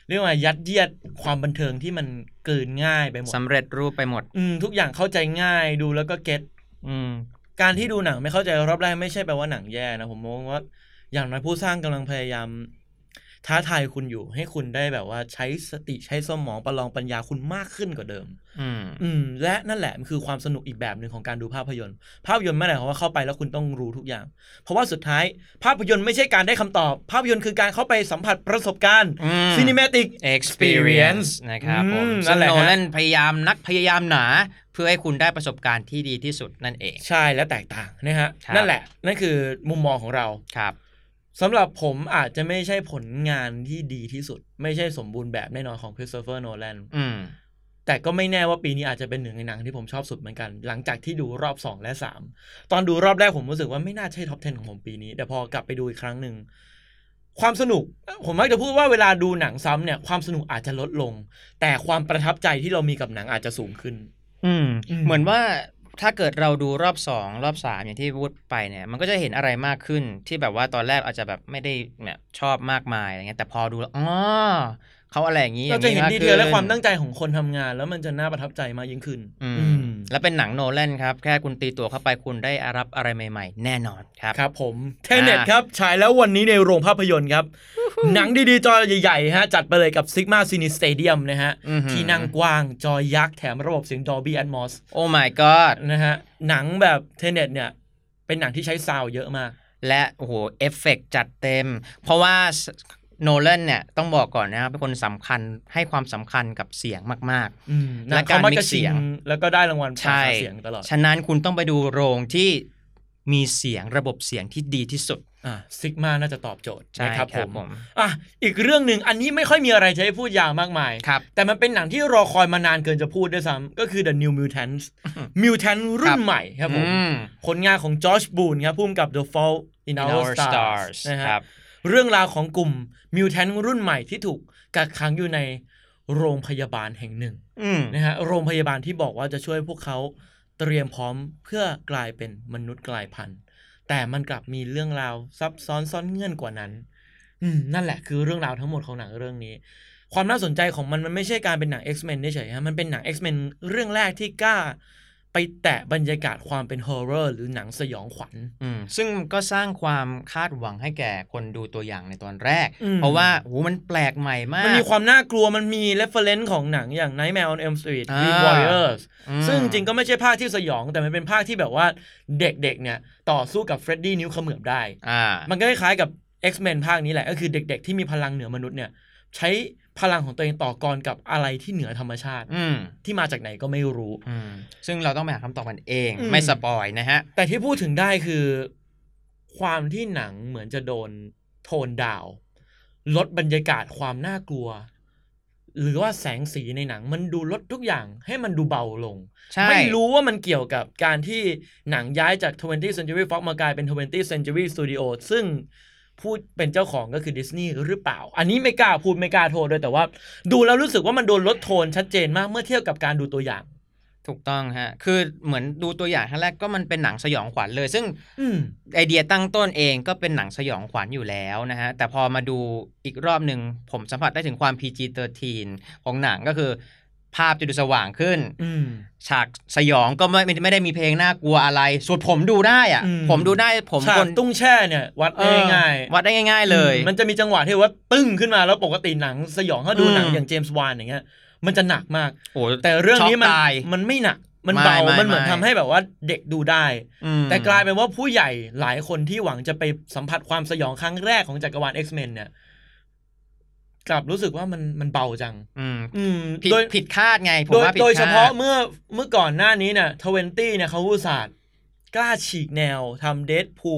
เรียกว่ายัดเยียดความบันเทิงที่มันเกินง่ายไปหมดสำเร็จรูปไปหมด อืมทุกอย่างเข้าใจง่ายดูแล้วก็เก็ตอืม การที่ดูหนังไม่เข้าใจรอบแรกไม่ใช่แปลว่าหนังแย่นะผมมองว่า อย่างน้อยผู้สร้างกำลังพยายาม ท้าทายคุณอยู่ ให้คุณได้แบบว่าใช้สติใช้สมองประลองปัญญาคุณมากขึ้นกว่าเดิม อืม อืม และนั่นแหละมันคือความสนุกอีกแบบหนึ่งของการดูภาพยนตร์ ภาพยนตร์ไม่ได้ความว่าเข้าไปแล้วคุณต้องรู้ทุกอย่าง เพราะว่าสุดท้าย ภาพยนตร์ไม่ใช่การได้คำตอบ ภาพยนตร์คือการเข้าไปสัมผัสประสบการณ์อืม cinematic experience นะครับผมอืมนั่ซึ่งนแหละโนฮะแลนพยายามนักพยายามหนาเพื่อให้คุณได้ประสบการณ์ที่ดีที่สุดนั่นเอง ใช่และแตกต่างนะฮะครับนั่นแหละ นั่นคือมุมมองของเราครับ สำหรับผมอาจจะไม่ใช่ผลงานที่ดีที่สุด ไม่ใช่สมบูรณ์แบบแน่นอนของคริสโตเฟอร์โนแลนอืมแต่ก็ไม่แน่ว่าปีนี้อาจจะเป็นหนึ่งในหนังที่ผมชอบสุดเหมือนกัน หลังจากที่ดูรอบ 2 และ 3 ตอนดูรอบแรกผมรู้สึกว่าไม่น่าใช่ท็อป 10 ของผมปีนี้ แต่พอกลับไปดูอีกครั้งหนึ่งความสนุก ผมมักจะพูดว่าเวลาดูหนังซ้ำเนี่ย ความสนุกอาจจะลดลง แต่ความประทับใจที่เรามีกับหนังอาจจะสูงขึ้น อืมอืมเหมือนว่า ถ้าเกิดเราดูรอบสองรอบสามอย่างที่พูดไปเนี่ย มันก็จะเห็นอะไรมากขึ้นที่แบบว่าตอนแรกอาจจะแบบไม่ได้แบบชอบมากมายอะไรเงี้ยแต่พอดูแล้วอ๋อ เขาอะไรอย่างนี้เราจะเห็นอย่งดีมกเทลและขึ้ความตั้งใจของคนทำงาน แล้วมันจะน่าประทับใจมากยิ่งขึ้นอืมอืมแล้วเป็นหนังโนแลนครับ แค่คุณตีตัวเข้าไปคุณได้รับอะไรใหม่ ๆ แน่นอนครับครับผมเทเน็ตครับฉายแล้ววันนี้ในโรงภาพยนตร์ครับ หนังดีๆ จอใหญ่ๆฮะจัดไปเลยกับ Sigma Cine Stadium นะฮะอื้อหือที่นั่งกว้างจอยักษ์แถมระบบเสียง Dolby Atmos oh my god นะฮะหนังแบบเทเน็ตเนี่ยเป็นหนังที่ใช้ sound เยอะมากและโอ้โหเอฟเฟกต์จัดเต็ม เพราะว่า โนแลนเนี่ยต้องบอกก่อนนะครับเป็นคนสำคัญให้ความสำคัญกับเสียงมากอืมและและการการมัก mix จะเสีชิยงงแล้วก็ได้รางวัลๆใช่ภาษาเสียงตลอดฉะนั้นคุณต้องไปดูโรงที่มีเสียงระบบเสียงที่ดีที่สุดอ่าซิกมาน่าจะตอบโจทย์ใช่นะครับครับผมผมอะอีกเรื่องหนึ่งอันนี้ไม่ค่อยมีอะไรจะให้พูดยาวมากมายครับแต่มันเป็นหนังที่รอคอยมานานเกินจะพูดด้วยซ้ำก็คือ The New Mutants Mutant รุ่นใหม่ครับผมอืมผลงานของจอร์จบูนครับพุ่มกับ The Fall in In Our Our Stars Stars นะฮะครับ เรื่องราวของกลุ่มมิวแทนรุ่นใหม่ที่ถูกกักขังอยู่ในโรงพยาบาลแห่งหนึ่งอืมนะฮะโรงพยาบาลที่บอกว่าจะช่วยพวกเขาเตรียมพร้อมเพื่อกลายเป็นมนุษย์กลายพันธุ์ แต่มันกลับมีเรื่องราวซับซ้อนซ่อนเงื่อนกว่านั้นอืมนั่นแหละคือเรื่องราวทั้งหมดของหนังเรื่องนี้ ความน่าสนใจของมันมันไม่ใช่การเป็นหนัง X-Men เฉยๆฮะมันเป็นหนัง X-Men เรื่องแรกที่กล้า ไปแตะบรรยากาศความเป็นฮอร์เรอร์หรือหนังสยองขวัญอืมซึ่งก็สร้างความคาดหวังให้แก่คนดูตัวอย่างในตอนแรกอืมเพราะว่าโหมันแปลกใหม่มาก มันมีความน่ากลัวมันมี reference ของหนังอย่าง Nightmare on Elm Street อ่า Dream Warriors อืมซึ่งจริงๆก็ไม่ใช่ภาคที่สยอง แต่มันเป็นภาคที่แบบว่าเด็กๆเนี่ย ต่อสู้กับเฟรดดี้นิ้วเขมือบได้อ่ามันก็คล้ายๆกับ X-Men ภาคนี้แหละก็คือเด็กๆที่มีพลังเหนือมนุษย์เนี่ยใช้ พลังของตัวเองต่อกรกับอะไรที่เหนือธรรมชาติ อืมที่มาจากไหนก็ไม่รู้อืมซึ่งเราต้องไปหาคำตอบกันเองอืมไม่สปอยนะฮะ แต่ที่พูดถึงได้คือ ความที่หนังเหมือนจะโดนโทนดาวน์ลดบรรยากาศความน่ากลัว หรือว่าแสงสีในหนัง มันดูลดทุกอย่างให้มันดูเบาลงใช่ไม่รู้ว่ามันเกี่ยวกับการที่หนังย้ายจาก 20th Century Fox มากลายเป็น 20th Century Studio ซึ่ง พูดเป็นเจ้าของก็คือดิสนีย์หรือเปล่า อันนี้ไม่กล้าพูดไม่กล้าโทษด้วยแต่ว่า ดูแล้วรู้สึกว่ามันโดนลดโทนชัดเจนมากเมื่อเทียบกับการดูตัวอย่างถูกต้องฮะ คือเหมือนดูตัวอย่างครั้งแรกก็มันเป็นหนังสยองขวัญเลย ซึ่งอืมไอเดียตั้งต้นเองก็เป็นหนังสยองขวัญอยู่แล้วนะฮะ แต่พอมาดูอีกรอบหนึ่งผมสัมผัสได้ถึงความ PG-13 ของหนังก็คือ ภาพจะดูสว่างขึ้นอืมฉากสยองก็ไม่ไม่ไม่ได้มีเพลงน่ากลัวอะไรส่วนผมดูได้อะอืมผมดูได้ผมฉากคนตุ้งแช่เนี่ย วัดเอได้อง่ายวัดได้ง่าย ๆ เลยอืมมันจะมีจังหวะที่ว่าตึ้งขึ้นมาแล้วปกติหนังสยองถ้าดูอืมหนังอย่างเจมส์วานอย่างเงี้ยมันจะหนักมากโอ้แต่เรื่องนี้มันช็อกตายมันไม่หนักมันไม่เบาไม่มันเหมือนไม่ทำให้แบบว่าเด็กดูได้อืมแต่กลายเป็นว่าผู้ใหญ่หลายคนที่หวังจะไปสัมผัสความสยองครั้งแรกของจักรวาล X-Men เนี่ย กลับรู้สึกว่ามันมันเบาจัง อืมอืมผิดโดยผิดคาดไงผมโดยว่าผิดโดยเฉพาะคดเมื่อเมื่อก่อนหน้านี้เนี่ยทเวนตี้เนี่ยเขาอุตส่าห์กล้าฉีกแนวทำเด p พู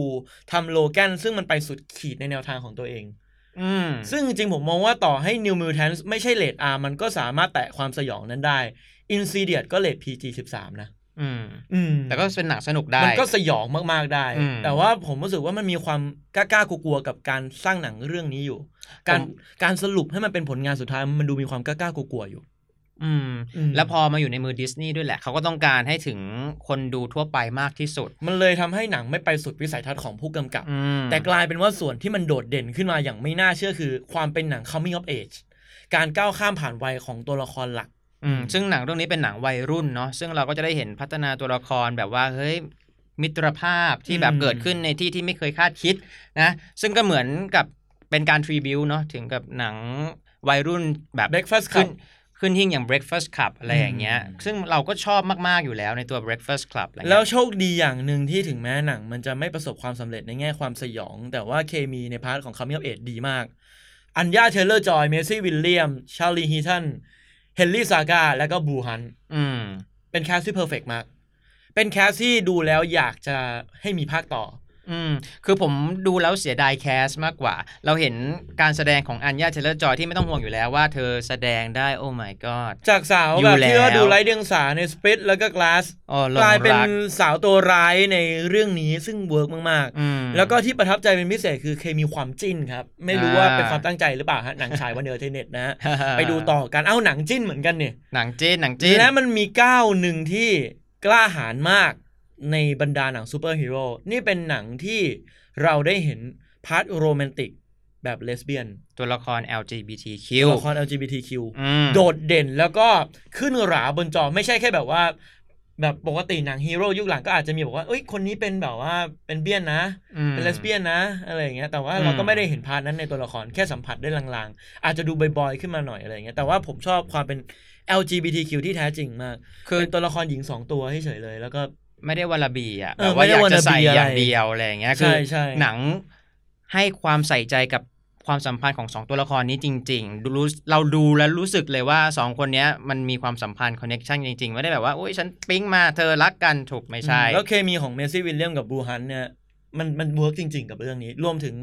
ทำโลแกนซึ่งมันไปสุดขีดในแนวทางของตัวเอง อืม ซึ่งจริงๆผมมองว่าต่อให้ New Mutants ไม่ใช่เลด R มันก็สามารถแตะความสยองนั้นได้ Insidious ก็เลด PG 13นะ อืมอืมแต่ก็เป็นหนังสนุกได้ มันก็สยองมากๆได้อืมแต่ว่าผมรู้สึกว่ามันมีความกล้าๆกลัวๆกับการสร้างหนังเรื่องนี้อยู่ การผมการสรุปให้มันเป็นผลงานสุดท้ายมันดูมีความกล้าๆกลัวๆอยู่อืมอืม แล้วพอมาอยู่ในมือดิสนีย์ด้วยแหละ เขาก็ต้องการให้ถึงคนดูทั่วไปมากที่สุด มันเลยทำให้หนังไม่ไปสุดวิสัยทัศน์ของผู้กำกับอืมแต่กลายเป็นว่าส่วนที่มันโดดเด่นขึ้นมาอย่างไม่น่าเชื่อคือ ความเป็นหนัง coming of age การก้าวข้ามผ่านวัยของตัวละครหลัก อืมซึ่งหนังเรื่องนี้เป็นหนังวัยรุ่นเนาะซึ่งเราก็จะได้เห็นพัฒนาตัวละครแบบว่าเฮ้ยมิตรภาพที่แบบอืมเกิดขึ้นในที่ที่ไม่เคยคาดคิดนะซึ่งก็เหมือนกับเป็นการ tribute เนาะถึงกับหนังวัยรุ่นแบบ breakfast ขึ้น club ขึ้นหิ้งอย่าง breakfast club อะไรอย่างเงี้ยอืมซึ่งเราก็ชอบมาก ๆ อยู่แล้วในตัว breakfast club อะไรแล้วเงี้ยโชคดีอย่างหนึ่งที่ถึงแม้หนัง มันจะไม่ประสบความสำเร็จในแง่ความสยอง แต่ว่าเคมีใน part ของ coming of age ดีมาก อัญญาเทเลอร์จอย เมซี่วิลเลียม ชาลีฮีทัน เฮนรี่ซากาแล้วก็บูฮันอืมเป็นแคสที่เพอร์เฟกมาก เป็นแคสที่ดูแล้วอยากจะให้มีภาคต่อ อืมคือผมดูแล้วเสียดายแคสมากกว่า เราเห็นการแสดงของอัญญาเทเลอร์จอยที่ไม่ต้องห่วงอยู่แล้วว่าเธอแสดงได้โอ้ my god จากสาวอยู่แบบที่ว่าแล้วดูไร้เดียงสาในสปิ t แล้วก็กลาสอ๋อหลงกลายเป็นรักสาวตัวร้ายในเรื่องนี้ซึ่งเวิร์กมากอืมๆแล้วก็ที่ประทับใจเป็นพิเศษคือเคมีความจิ้นครับ ไม่รู้อ่าว่าเป็นความตั้งใจหรือเปล่าฮะหนังฉายวันเดอร์เทเน็ตนะฮะไปดูต่อกันเอ้าหนังจิ้นเหมือนกันเนี่ยหนังจิ้นหนังจิ้นและมันมีก้าวหนึ่งที่กล้าหาญมาก ในบรรดาหนังซูเปอร์ฮีโร่นี่เป็นหนังที่เราได้เห็น part โรแมนติกแบบเลสเบี้ยน ตัวละคร LGBTQ ตัวละคร LGBTQ อืมโดดเด่นแล้วก็ขึ้นหราบนจอไม่ใช่แค่แบบว่า แบบปกติหนังฮีโร่ยุคหลังก็อาจจะมีบอกว่าเอ้ยคนนี้เป็นแบบว่าเป็นเบี้ยนนะอืมเป็นเลสเบี้ยนนะ อะไรอย่างเงี้ยแต่ว่าอืมเราก็ไม่ได้เห็น part นั้นในตัวละครแค่สัมผัสได้ลางๆ อาจจะดูบ่อยๆขึ้นมาหน่อยอะไรอย่างเงี้ยแต่ว่าผมชอบความเป็น LGBTQ ที่แท้จริงมาก คือเป็นตัวละครหญิงสองตัวให้เฉยเลย แล้วก็ ไม่ได้วาลาบีอะเอแบอบว่าไม่อได้ยากจะใส่ wannabe อย่างอะไรเดียวอะไรอย่างเงี้ยใช่คือใช่หนังให้ความใส่ใจกับความสัมพันธ์ของสองตัวละครนี้จริงๆดูรู้เราดูแล้วรู้สึกเลยว่าสองคนเนี้ยมันมีความสัมพันธ์ connection จริงๆ ไม่ได้แบบว่าโอ้ยฉันปิ๊งมาเธอรักกันถูกไม่ใช่อืมแล้วเคมีของเมซี่วิลเลียมกับบลูฮันท์เนี่ยมันมัน work จริง ๆ กับเรื่องนี้ รวมถึง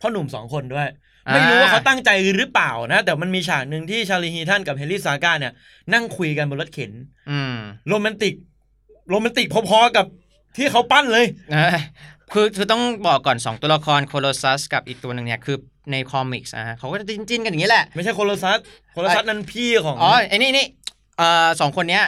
พ่อหนุ่มสองคนด้วยอ่าไม่รู้ว่าเขาตั้งใจหรือเปล่านะ แต่มันมีฉากหนึ่งที่ชาลีฮีทันกับเฮนรี่ซาก้าเนี่ยนั่งคุยกันบนรถเข็นอืมโรแมนติก โรแมนติกพอๆกับที่เขาปั้นเลยเอ้ยคือคือต้องบอกก่อน 2 ตัวละครโคโลซัสกับอีกตัวหนึ่งเนี่ยคือใน comics นะฮะเขาก็จะจิ้นๆกันอย่างนี้แหละ ไม่ใช่โคโลซัสโคโลซัสนั่นพี่ของ อ๋อ ไอ้นี่นี่เอ่อสองคนเนี้ย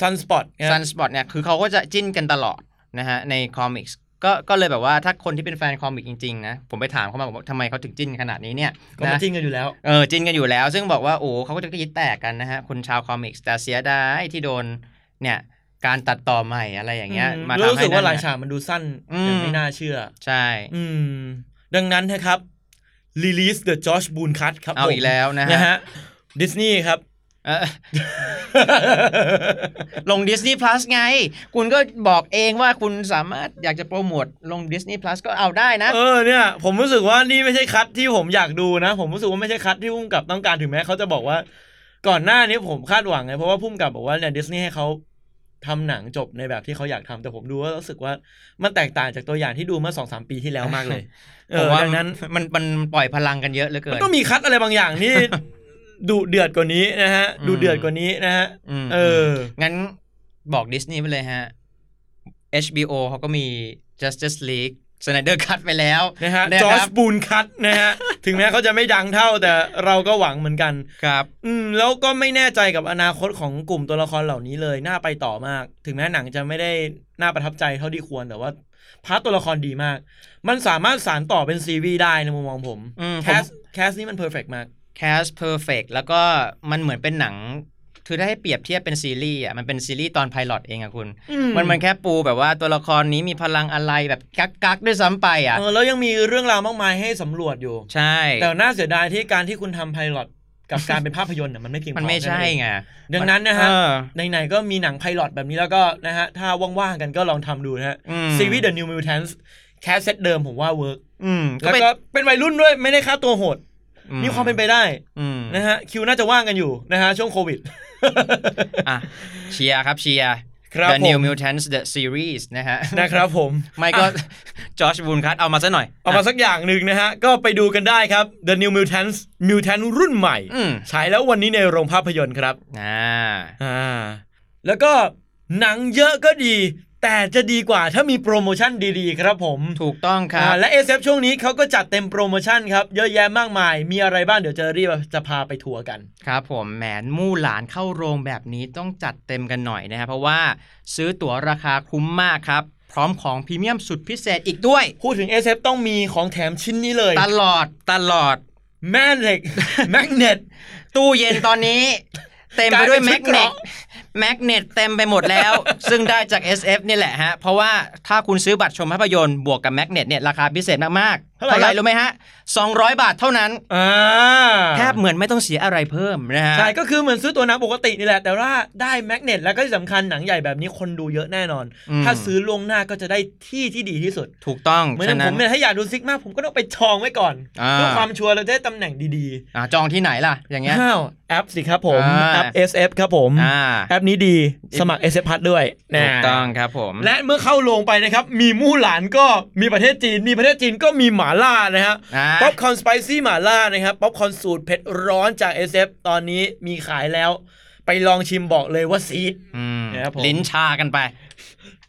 ซันสปอตซันสปอตเนี่ยคือเขาก็จะจิ้นกันตลอดนะฮะใน comics ก็ก็เลยแบบว่าถ้าคนที่เป็นแฟน comic จริงๆนะผมไปถามเขามาบอกว่าทำไมเขาถึงจิ้นขนาดนี้เนี่ยก็มานะจิ้นกันอยู่แล้วเออจิ้นกันอยู่แล้ว ซึ่งบอกว่าโอ้เขาก็จะกรี๊ดแตกกันนะฮะคุณชาว comics แต่เสียดายที่โดนเนี่ย การตัดต่อใหม่อะไรอย่างเงี้ยอืมมาแล้วทำรู้สึกว่านั่นหลายน่ะฉากมันดูสั้นอืมอย่างไม่น่าเชื่อ ใช่ อืม ดังนั้นนะครับ release the Josh Boone cut ครับเอาผมอีกแล้วนะนะฮะฮะดิสนีย์ครับเออลง Disney Plus ไง คุณก็บอกเองว่าคุณสามารถอยากจะโปรโมทลง Disney Plus ก็เอาได้นะ เออเนี่ย ผมรู้สึกว่านี่ไม่ใช่คัดที่ผมอยากดูนะ ผมรู้สึกว่าไม่ใช่คัดที่พุ่มกับต้องการถึงแม้เขาจะบอกว่า ก่อนหน้านี้ผมคาดหวังไง เพราะว่าพุ่มกับบอกว่าเนี่ยดิสนีย์ให้เขา ทำหนังจบในแบบที่เขาอยากทำแต่ผมดูว่ารู้สึกว่ามันแตกต่างจากตัวอย่างที่ดูเมื่อสองสามปีที่แล้วมากเลยเอผมอว่าดังนั้นมันมันปล่อยพลังกันเยอะเหลือเกิมันนต้องมีคัดอะไรบางอย่างที่ดุเดือดกว่านี้นะฮะอืมดูเดือดกว่านี้นะฮะมเออ งั้นบอกดิสนีย์ไปเลยฮะ HBO เขาก็มี Justice League Snyder Cut ไปแล้วนะฮะนะจอคร์รัจบบูนคัตนะฮะถึงแม้เขาจะไม่ดังเท่าแต่เราก็หวังเหมือนกันครับ อืมแล้วก็ไม่แน่ใจกับอนาคตของกลุ่มตัวละครเหล่านี้เลยน่าไปต่อมาก ถึงแม้หนังจะไม่ได้น่าประทับใจเท่าที่ควรแต่ว่า part ตัวละครดีมาก มันสามารถสานต่อเป็นซีรีส์ได้ในมุมมองผมอืม cast ผม cast นี้มัน perfect มาก Cast Perfect แล้วก็มันเหมือนเป็นหนัง คือถ้าให้เปรียบเทียบเป็นซีรีส์อะมันเป็นซีรีส์ตอน pilot เองอะคุณ มันมันแค่ปูแบบว่าตัวละครนี้มีพลังอะไรแบบกักกักๆด้วยซ้ำไปอะเออแล้วยังมีเรื่องราวมากมายให้สำรวจอยู่ ใช่ แต่น่าเสียดายที่การที่คุณทำ pilot กับการเป็นภาพยนตร์น่ะมันไม่เพียงพอมันไม่ใช่แค่นั้นเองไงดังนั้นนะฮะเออไหนๆก็มีหนัง pilot แบบนี้แล้วก็นะฮะถ้าว่างๆกันก็ลองทำดูนะฮะอืมซีรีส์ The New Mutants cast set เดิมผมว่า workอืมแล้วเป็นก็เป็นวัยรุ่นด้วยไม่ได้ค่าตัวโหดอืมีความเป็นไปได้อืมนะฮะคิวน่าจะว่างกันอยู่นะฮะช่วงโควิด อะเชียร์ครับเชียร์ครับ The ผม New Mutants The Series นะฮะ นะครับผม ไม่ก็อะจอชบูน cut เอามาซะหน่อย เอามาสักอย่างหนึ่งนะฮะ ก็ไปดูกันได้ครับ The New Mutants Mutant รุ่นใหม่อืมฉายแล้ววันนี้ในโรงภาพยนตร์ครับ อ่า อ่า แล้วก็หนังเยอะก็ดี แต่จะดีกว่าถ้ามีโปรโมชั่นดีๆ ครับผมถูกต้องครับอ่าและ SF ช่วงนี้เขาก็จัดเต็มโปรโมชั่นครับ เยอะแยะมากมาย มีอะไรบ้างเดี๋ยวเจอรี่จะพาไปทัวร์กัน ครับผมแหมนมู่หลานเข้าโรงแบบนี้ต้องจัดเต็มกันหน่อยนะครับเพราะว่าซื้อตั๋วราคาคุ้มมากครับ พร้อมของพรีเมียมสุดพิเศษอีกด้วย พูดถึง SF ต้องมีของแถมชิ้นนี้เลย ตลอดตลอดแม่เหล็ก magnet ตู้เย็นตอนนี้ เต็มไปด้วยกลายแมเป็นกเนตชุดเกราะ magnet เต็มไปหมดแล้ว ซึ่งได้จาก SF นี่แหละฮะ เพราะว่าถ้าคุณซื้อบัตรชมภาพยนตร์บวกกับ magnet เนี่ยราคาพิเศษมากๆ เท่าไหร่ครับรู้ไหมฮะ200 บาทเท่านั้นอ่าแทบเหมือนไม่ต้องเสียอะไรเพิ่มนะฮะ ใช่ ก็คือเหมือนซื้อตัวหนังปกตินี่แหละ แต่ว่าได้ magnet แล้วก็ที่สำคัญหนังใหญ่แบบนี้คนดูเยอะแน่นอนอืมถ้าซื้อล่วงหน้าก็จะได้ที่ที่ดีที่สุด ถูกต้อง เหมือนอย่างนั้ผมเนี่ยถ้าอยากดูซิกมากผมก็ต้องไปจองไว้ก่อนอ่าเพื่อความชัวร์เราจะได้ตำแหน่งดีอ่าจองที่ไหนล่ะ อย่างๆเงี้ยอ้าวแอปสิครับผมอ่าแอป SF ครับผมอ่าแอปนี้ดีสมัคร SF พัดด้วยถูกต้องนะครับผม และเมื่อเข้าโรงไปนะครับมีมู่หลานก็มีประเทศจีน มีประเทศจีนก็มีหมาล่านะฮะอ่าป๊อปคอร์น spicy หมาล่านะครับป๊อปคอร์นสูตรเผ็ดร้อนจาก SF ตอนนี้มีขายแล้ว ไปลองชิมบอกเลยว่าซี้ดอืมนะครับผมลิ้นชากันไป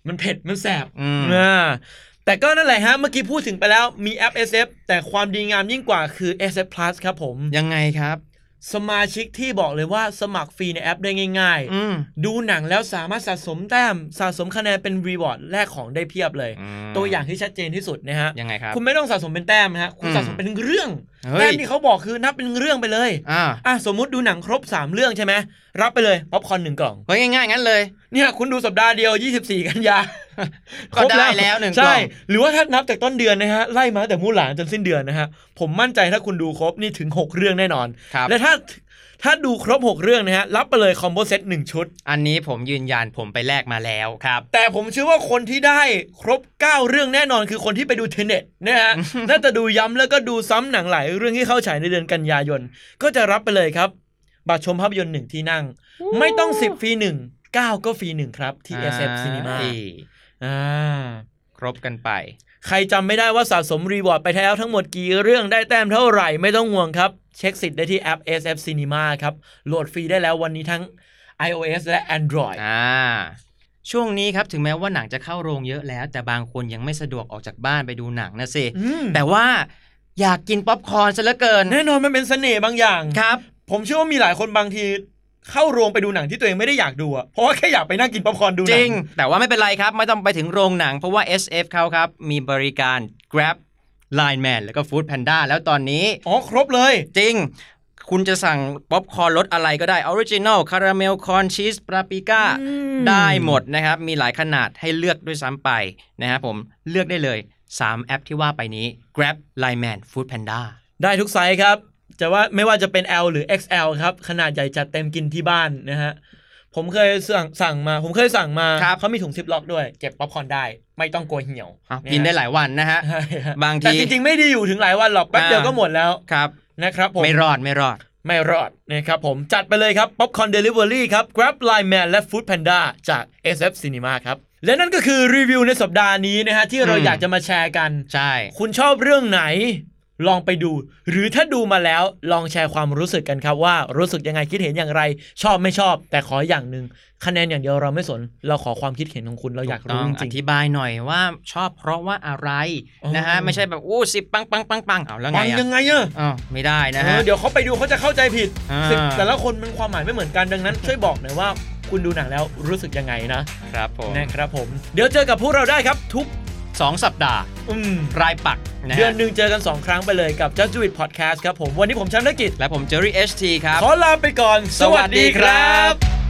มันเผ็ดมันแสบอืมอ่าแต่ก็นั่นแหละฮะ เมื่อกี้พูดถึงไปแล้วมีแอป SF แต่ความดีงามยิ่งกว่าคือ SF Plus ครับผม ยังไงครับ สมาชิกที่บอกเลยว่าสมัครฟรีในแอปได้ง่ายอืมๆดูหนังแล้วสามารถสะสมแต้มสะสมคะแนนเป็นรีวอร์ดแลกของได้เพียบเลยอืมตัวอย่างที่ชัดเจนที่สุดนะฮะยังไงครับคุณไม่ต้องสะสมเป็นแต้มนะฮะคุณอืมสะสมเป็นเรื่องเฮ้ย แต้มที่เขาบอกคือนับเป็นเรื่องไปเลยอ่าอะสมมุติดูหนังครบ 3 เรื่องใช่ไหมรับไปเลยป๊อปคอร์นหนึ่งกล่องเฮ้ยง่ายๆงั้นเลย เนี่ยคุณดูสัปดาห์เดียว 24 กันยาก็ได้แล้วหนึ่งกล่ใช่หรือว่าถ้านับจากต้นเดือนนะฮะไล่มาตั้งแต่มู่หลานจนสิ้นเดือนนะฮะผมมั่นใจถ้าคุณดูครบนี่ถึง 6 เรื่องแน่นอนครับและถ้าถ้าดูครบ 6 เรื่องนะฮะ รับไปเลย combo set 1ชุด อันนี้ผมยืนยันผมไปแลกมาแล้วครับ แต่ผมเชื่อว่าคนที่ได้ครบ 9 เรื่องแน่นอนคือคนที่ไปดูเทเน็ตนะฮะ น่าจะดูย้ำแล้วก็ดูซ้ำหนังหลายเรื่องที่เข้าฉายในเดือนกันยายน ก็จะรับไปเลยครับ บัตรชมภาพยนตร์หนึ่งที่นั่ง ไม่ต้อง 10ฟรีหนึ่งเก้าก็ฟรีหนึ่งครับที่ SF Cinema อ่าอ่า ครบกันไป ใครจำไม่ได้ว่าสะสม reward ไปแล้วทั้งหมดกี่เรื่องได้แต้มเท่าไหร่ไม่ต้องห่วงครับ เช็คสิทธิ์ได้ที่แอป SF Cinema ครับ โหลดฟรีได้แล้ววันนี้ทั้ง iOS และ Android อ่าช่วงนี้ครับ ถึงแม้ว่าหนังจะเข้าโรงเยอะแล้ว แต่บางคนยังไม่สะดวกออกจากบ้านไปดูหนังนะสิ อืม แต่ว่าอยากกินป๊อปคอร์นซะเหลือเกินแน่นอนมันเป็นเสน่ห์บางอย่าง ครับ ผมเชื่อว่ามีหลายคนบางที เข้าโรงไปดูหนังที่ตัวเองไม่ได้อยากดูอะเพราะว่าแค่อยากไปนั่งกินป๊อปคอร์นดูหนัง จริง แต่ว่าไม่เป็นไรครับ ไม่ต้องไปถึงโรงหนัง เพราะว่า SF เขาครับ มีบริการ Grab Line Man แล้วก็ Food Panda แล้วตอนนี้อ๋อครบเลย จริง คุณจะสั่งป๊อปคอร์นรสอะไรก็ได้ออริจิน l ลคาราเมล corn ชีสปราปิก้าอืมได้หมดนะครับ มีหลายขนาดให้เลือกด้วยซ้ำไปนะครับผมเลือกได้เลย 3 แอปที่ว่าไปนี้ Grab Line Man Food Panda ได้ทุกไซส์ครับ จะว่าไม่ว่าจะเป็น L หรือ XL ครับ ขนาดใหญ่จัดเต็มกินที่บ้านนะฮะผมเคยสั่งสั่งมา ผมเคยสั่งมาครับเขามีถุงซิปล็อกด้วย เก็บป๊อปคอร์นได้ ไม่ต้องกลัวเหี่ยวอ้าวกินได้หลายวันนะฮะใช่ฮะ บางที แต่จริงๆ ไม่ได้อยู่ถึงหลายวันหรอก แป๊บเดียวอ่าก็หมดแล้ว ครับ นะครับผม ไม่รอด ไม่รอด ไม่รอดนะครับผม จัดไปเลยครับ Popcorn Delivery ครับ Grab Line Man และ Food Panda จาก SF Cinema ครับ และนั่นก็คือรีวิวในสัปดาห์นี้นะฮะที่เราอืมอยากจะมาแชร์กัน ใช่ คุณชอบเรื่องไหน ลองไปดู หรือถ้าดูมาแล้วลองแชร์ความรู้สึกกันครับว่ารู้สึกยังไงคิดเห็นอย่างไร ชอบไม่ชอบ แต่ขออย่างหนึ่งคะแนนอย่างเดียวเราไม่สน เราขอความคิดเห็นของคุณเราอยากต้รู้องจอริงธิบายหน่อยว่าชอบเพราะว่าอะไรอ๋อนะฮะไม่ใช่แบบอู้สิบปังปังปังปังเอาแล้วๆไงฟังอะยังไงอะอ๋อไม่ได้นะเอฮะอเดี๋ยวเขาไปดูเขาจะเข้าใจผิดอ่าสิแต่ละคนมันความหมายไม่เหมือนกันดังนั้น ช่วยบอกหน่อยว่าคุณดูหนังแล้วรู้สึกยังไงนะครับผมนะครับผม เดี๋ยวเจอกับพวกเราได้ครับทุก สองสัปดาห์ อืมรายปักนะฮะเดือนหนึ่งเจอกัน 2 ครั้งไปเลยกับ Just Do It Podcast ครับผม วันนี้ผมแชมป์ธกิจและผมเจอรี่เอชทีครับ ขอลาไปก่อน สวัสดีครับ